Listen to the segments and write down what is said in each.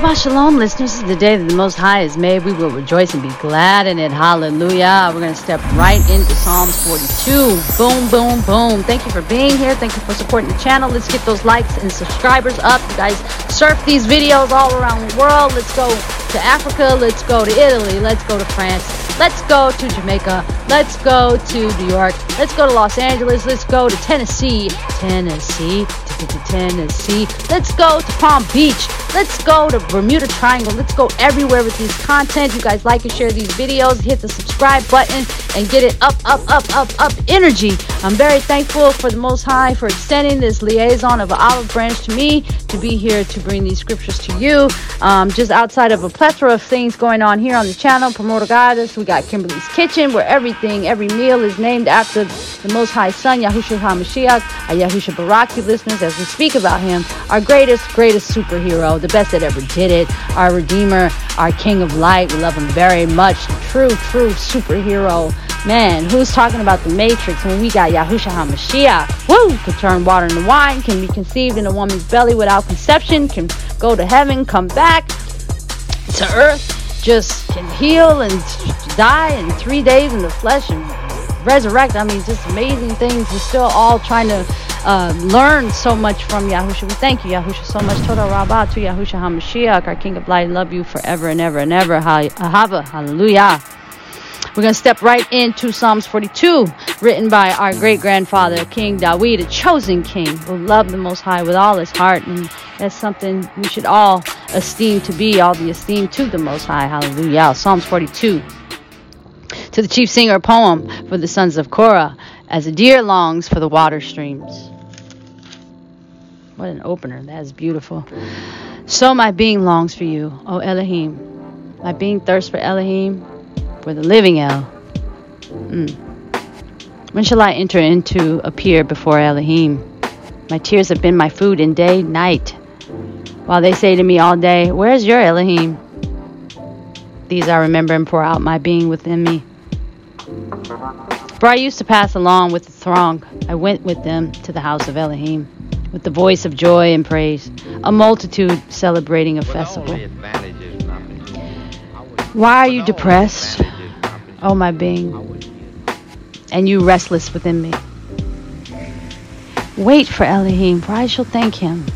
Shabbat Shalom, listeners. This is the day that the Most High is made. We will rejoice and be glad in it. Hallelujah. We're going to step right into Psalms 42. Boom, boom, boom. Thank you for being here. Thank you for supporting the channel. Let's get those likes and subscribers up. You guys surf these videos all around the world. Let's go to Africa. Let's go to Italy. Let's go to France. Let's go to Jamaica. Let's go to New York. Let's go to Los Angeles. Let's go to Tennessee. Tennessee. Tennessee. Let's go to Palm Beach. Let's go to Bermuda Triangle. Let's go everywhere with these content. You guys like and share these videos. Hit the subscribe button and get it up, up, up, up, up energy. I'm very thankful for the Most High for extending this liaison of an olive branch to me to be here to bring these scriptures to you. Um, just outside of a plethora of things going on here on the channel, Primordial Goddess, we got Kimberly's Kitchen, where everything, every meal is named after the Most High Son, Yahushua HaMashiach, Yahushua Baraki listeners, as we speak about him, our greatest, greatest superhero, the best that ever did it, our Redeemer, our King of Light. We love him very much. True, true superhero. Man, who's talking about the Matrix when we got Yahushua HaMashiach? Woo! Can turn water into wine, can be conceived in a woman's belly without conception, can go to heaven, come back to earth, just can heal and die in three days in the flesh and resurrect. I mean, just amazing things. We're still all trying to uh, learn so much from Yahushua. We thank you, Yahushua, so much. Toda Rabbah to Yahushua HaMashiach, our King of Light. Love you forever and ever and ever. Ahava. Hallelujah. We're going to step right into Psalms 42, written by our great grandfather, King Dawid, a chosen king who loved the Most High with all his heart. And that's something we should all esteem to be, all the esteem to the Most High. Hallelujah. Psalms 42. To the chief singer, poem for the sons of Korah, as a deer longs for the water streams. What an opener. That is beautiful. So my being longs for you, O Elohim. My being thirsts for Elohim for the living El. Mm. When shall I enter into appear before Elohim? My tears have been my food in day, night. While they say to me all day, Where's your Elohim? These I remember and pour out my being within me. For I used to pass along with the throng. I went with them to the house of Elohim, with the voice of joy and praise, a multitude celebrating a festival. Why are you depressed, oh my being, and you restless within me? Wait for Elohim, for I shall thank him.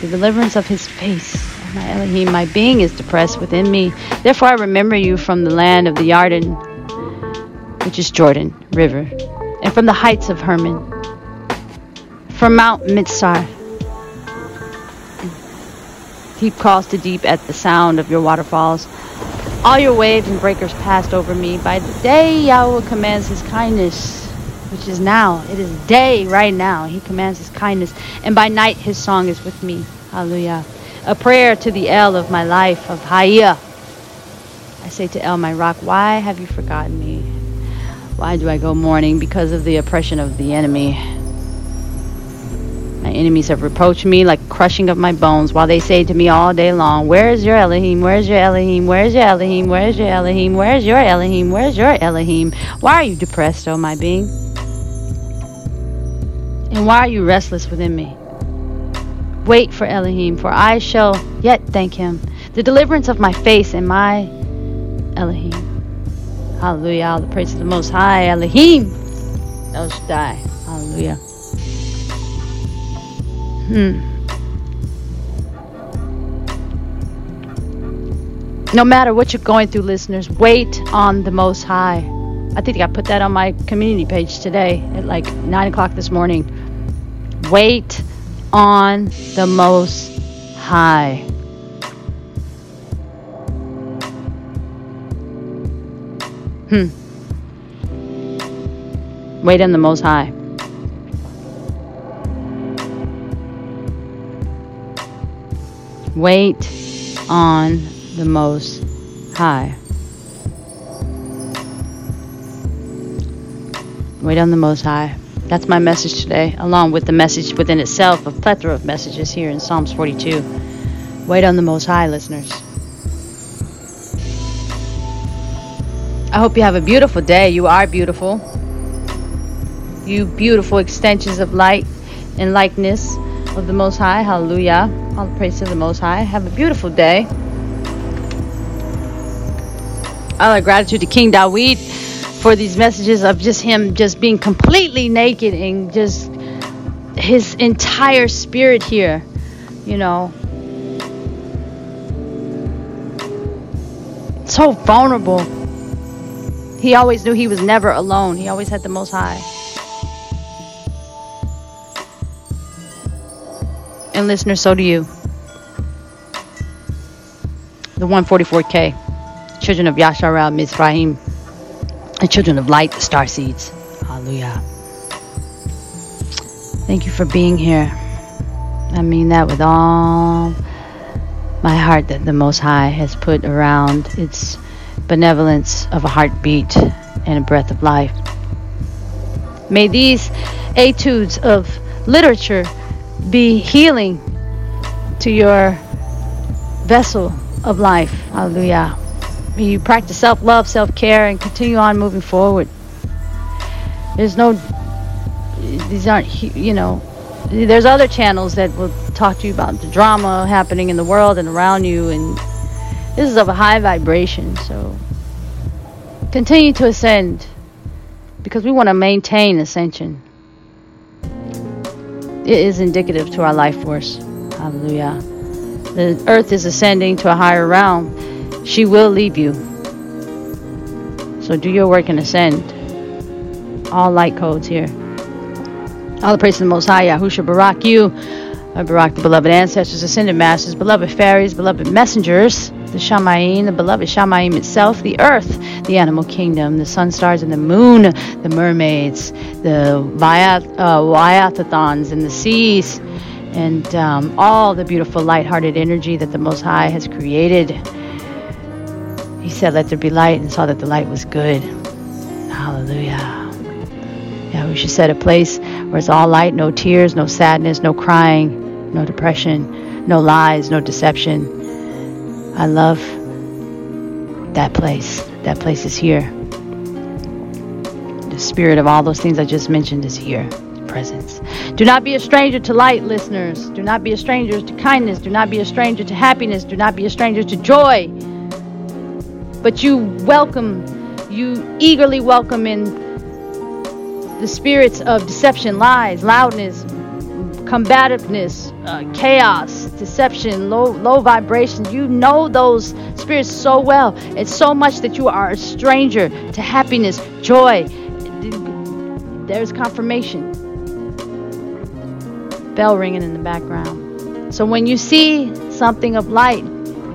The deliverance of his face, oh my Elohim, my being is depressed within me. Therefore I remember you from the land of the Yarden, which is Jordan River, and from the heights of Hermon, from Mount Mitzar. Deep calls to deep at the sound of your waterfalls. All your waves and breakers passed over me. By the day Yahweh commands his kindness, which is now. It is day right now. He commands his kindness. And by night his song is with me. Hallelujah. A prayer to the El of my life, of Hayah. I say to El, my rock, why have you forgotten me? Why do I go mourning? Because of the oppression of the enemy. My enemies have reproached me like crushing of my bones, while they say to me all day long, Where is your Elohim? Where is your Elohim? Where is your Elohim? Where is your Elohim? Where is your Elohim? Where is your Elohim? Why are you depressed, O my being? And why are you restless within me? Wait for Elohim, for I shall yet thank him, the deliverance of my face and my Elohim. Hallelujah. All the praise to the Most High, Elohim. El Shaddai. Hallelujah. Hmm. No matter what you're going through, listeners, wait on the Most High. I think I put that on my community page today at like 9 o'clock this morning. Wait on the Most High. Hmm. Wait on the Most High. Wait on the Most High. Wait on the Most High. That's my message today, along with the message within itself, a plethora of messages here in Psalms 42. Wait on the Most High, listeners. I hope you have a beautiful day. You are beautiful. You beautiful extensions of light and likeness of the Most High. Hallelujah. All praise to the Most High. Have a beautiful day. All our gratitude to King Dawid for these messages of just him just being completely naked and just his entire spirit here, you know. So vulnerable. He always knew he was never alone. He always had the most high. And listeners, so do you. The 144K, children of Yasharal Mizrahim, the children of light, the star seeds. Hallelujah. Thank you for being here. I mean that with all my heart that the Most High has put around its benevolence of a heartbeat and a breath of life. May these etudes of literature be healing to your vessel of life. Hallelujah. May you practice self love, self care, and continue on moving forward. There's no, these aren't, you know, there's other channels that will talk to you about the drama happening in the world and around you, and this is of a high vibration. So continue to ascend because we want to maintain ascension it is indicative to our life force. Hallelujah. The earth is ascending to a higher realm. She will leave you. So do your work and ascend. All light codes here. All the praise to the Most High, Yahusha Barak you. Barak the beloved ancestors, ascended masters, beloved fairies, beloved messengers, the Shamaim, the beloved Shamaim itself, the earth, the animal kingdom, the sun, stars, and the moon, the mermaids, the Viathans, uh, and the seas, and um, all the beautiful light-hearted energy that the Most High has created. He said, Let there be light, and saw that the light was good. Hallelujah. Yahusha said, A place where it's all light, no tears, no sadness, no crying, no depression, no lies, no deception. I love that place. That place is here. The spirit of all those things I just mentioned is here. Presence. Do not be a stranger to light, listeners. Do not be a stranger to kindness. Do not be a stranger to happiness. Do not be a stranger to joy. But you welcome, you eagerly welcome in the spirits of deception, lies, loudness, combativeness, uh, chaos, deception, low low vibration. You know those spirits so well. It's so much that you are a stranger to happiness, joy. There's confirmation. Bell ringing in the background. So when you see something of light,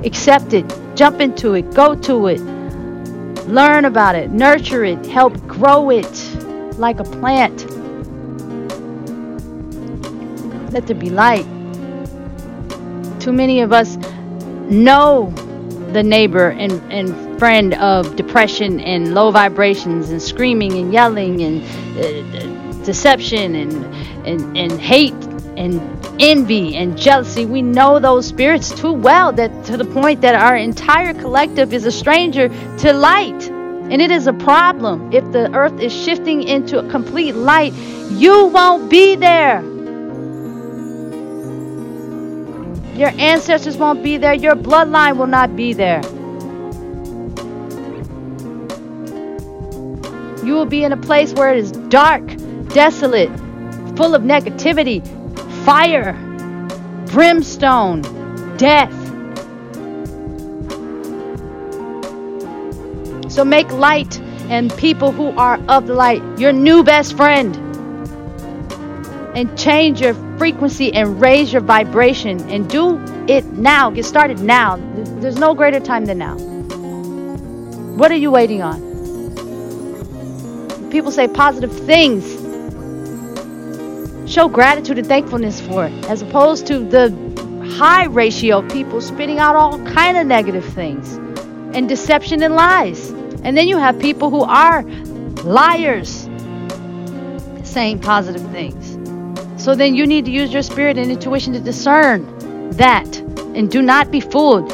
accept it, jump into it, go to it, learn about it, nurture it, help grow it like a plant. Let there be light. Too many of us know the neighbor and, and friend of depression and low vibrations and screaming and yelling and uh, deception and, and, and hate and envy and jealousy. We know those spirits too well that to the point that our entire collective is a stranger to light. And it is a problem. If the earth is shifting into a complete light, you won't be there. Your ancestors won't be there. Your bloodline will not be there. You will be in a place where it is dark, desolate, full of negativity, fire, brimstone, death. So make light and people who are of the light your new best friend. And change your frequency and raise your vibration and do it now. Get started now. There's no greater time than now. What are you waiting on? People say positive things. Show gratitude and thankfulness for it, as opposed to the high ratio of people spitting out all kind of negative things and deception and lies. And then you have people who are liars saying positive things. So then you need to use your spirit and intuition to discern that. And do not be fooled.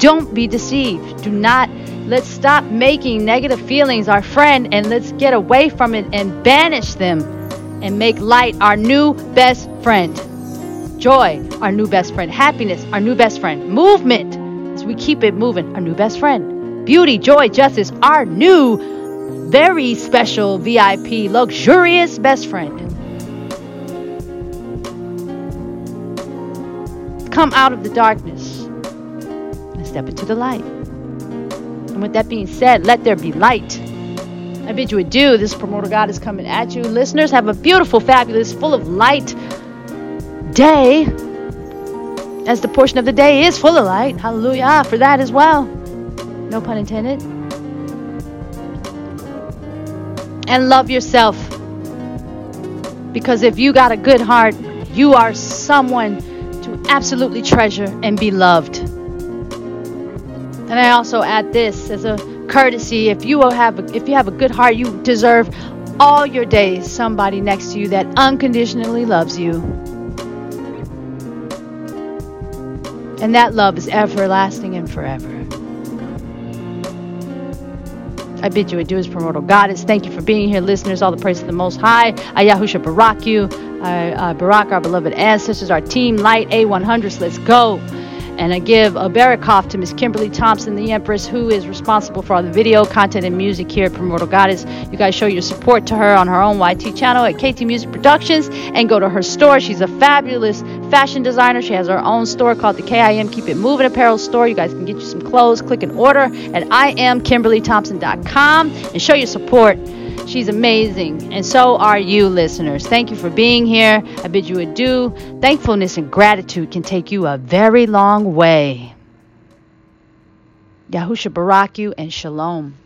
Don't be deceived. Do not, let's stop making negative feelings our friend and let's get away from it and banish them and make light our new best friend. Joy, our new best friend. Happiness, our new best friend. Movement, as we keep it moving, our new best friend. Beauty, joy, justice, our new, very special VIP, luxurious best friend. Come out of the darkness and step into the light. And with that being said, let there be light. I bid you adieu. This promoter God is coming at you. Listeners, have a beautiful, fabulous, full of light day. As the portion of the day is full of light. Hallelujah for that as well. No pun intended. And love yourself. Because if you got a good heart, you are someone absolutely treasure and be loved. And I also add this as a courtesy if you have a, if you have a good heart you deserve all your days somebody next to you that unconditionally loves you and that love is everlasting and forever I bid you adieu as primordial goddess. Thank you for being here, listeners. All the praise of the Most High. Ayahusha Barak you. Uh, uh, Barak, our beloved ancestors, our team, Light A100s. Let's go. And I give a Barakov to Miss Kimberly Thompson, the Empress, who is responsible for all the video content and music here at Primordial Goddess. You guys show your support to her on her own YT channel at KT Music Productions and go to her store. She's a fabulous fashion designer. She has her own store called the KIM Keep It Moving Apparel Store. You guys can get you some clothes. Click and order at IamKimberlyThompson.com and show your support She's amazing. And so are you, listeners. Thank you for being here. I bid you adieu. Thankfulness and gratitude can take you a very long way. Yahusha Barak you and Shalom.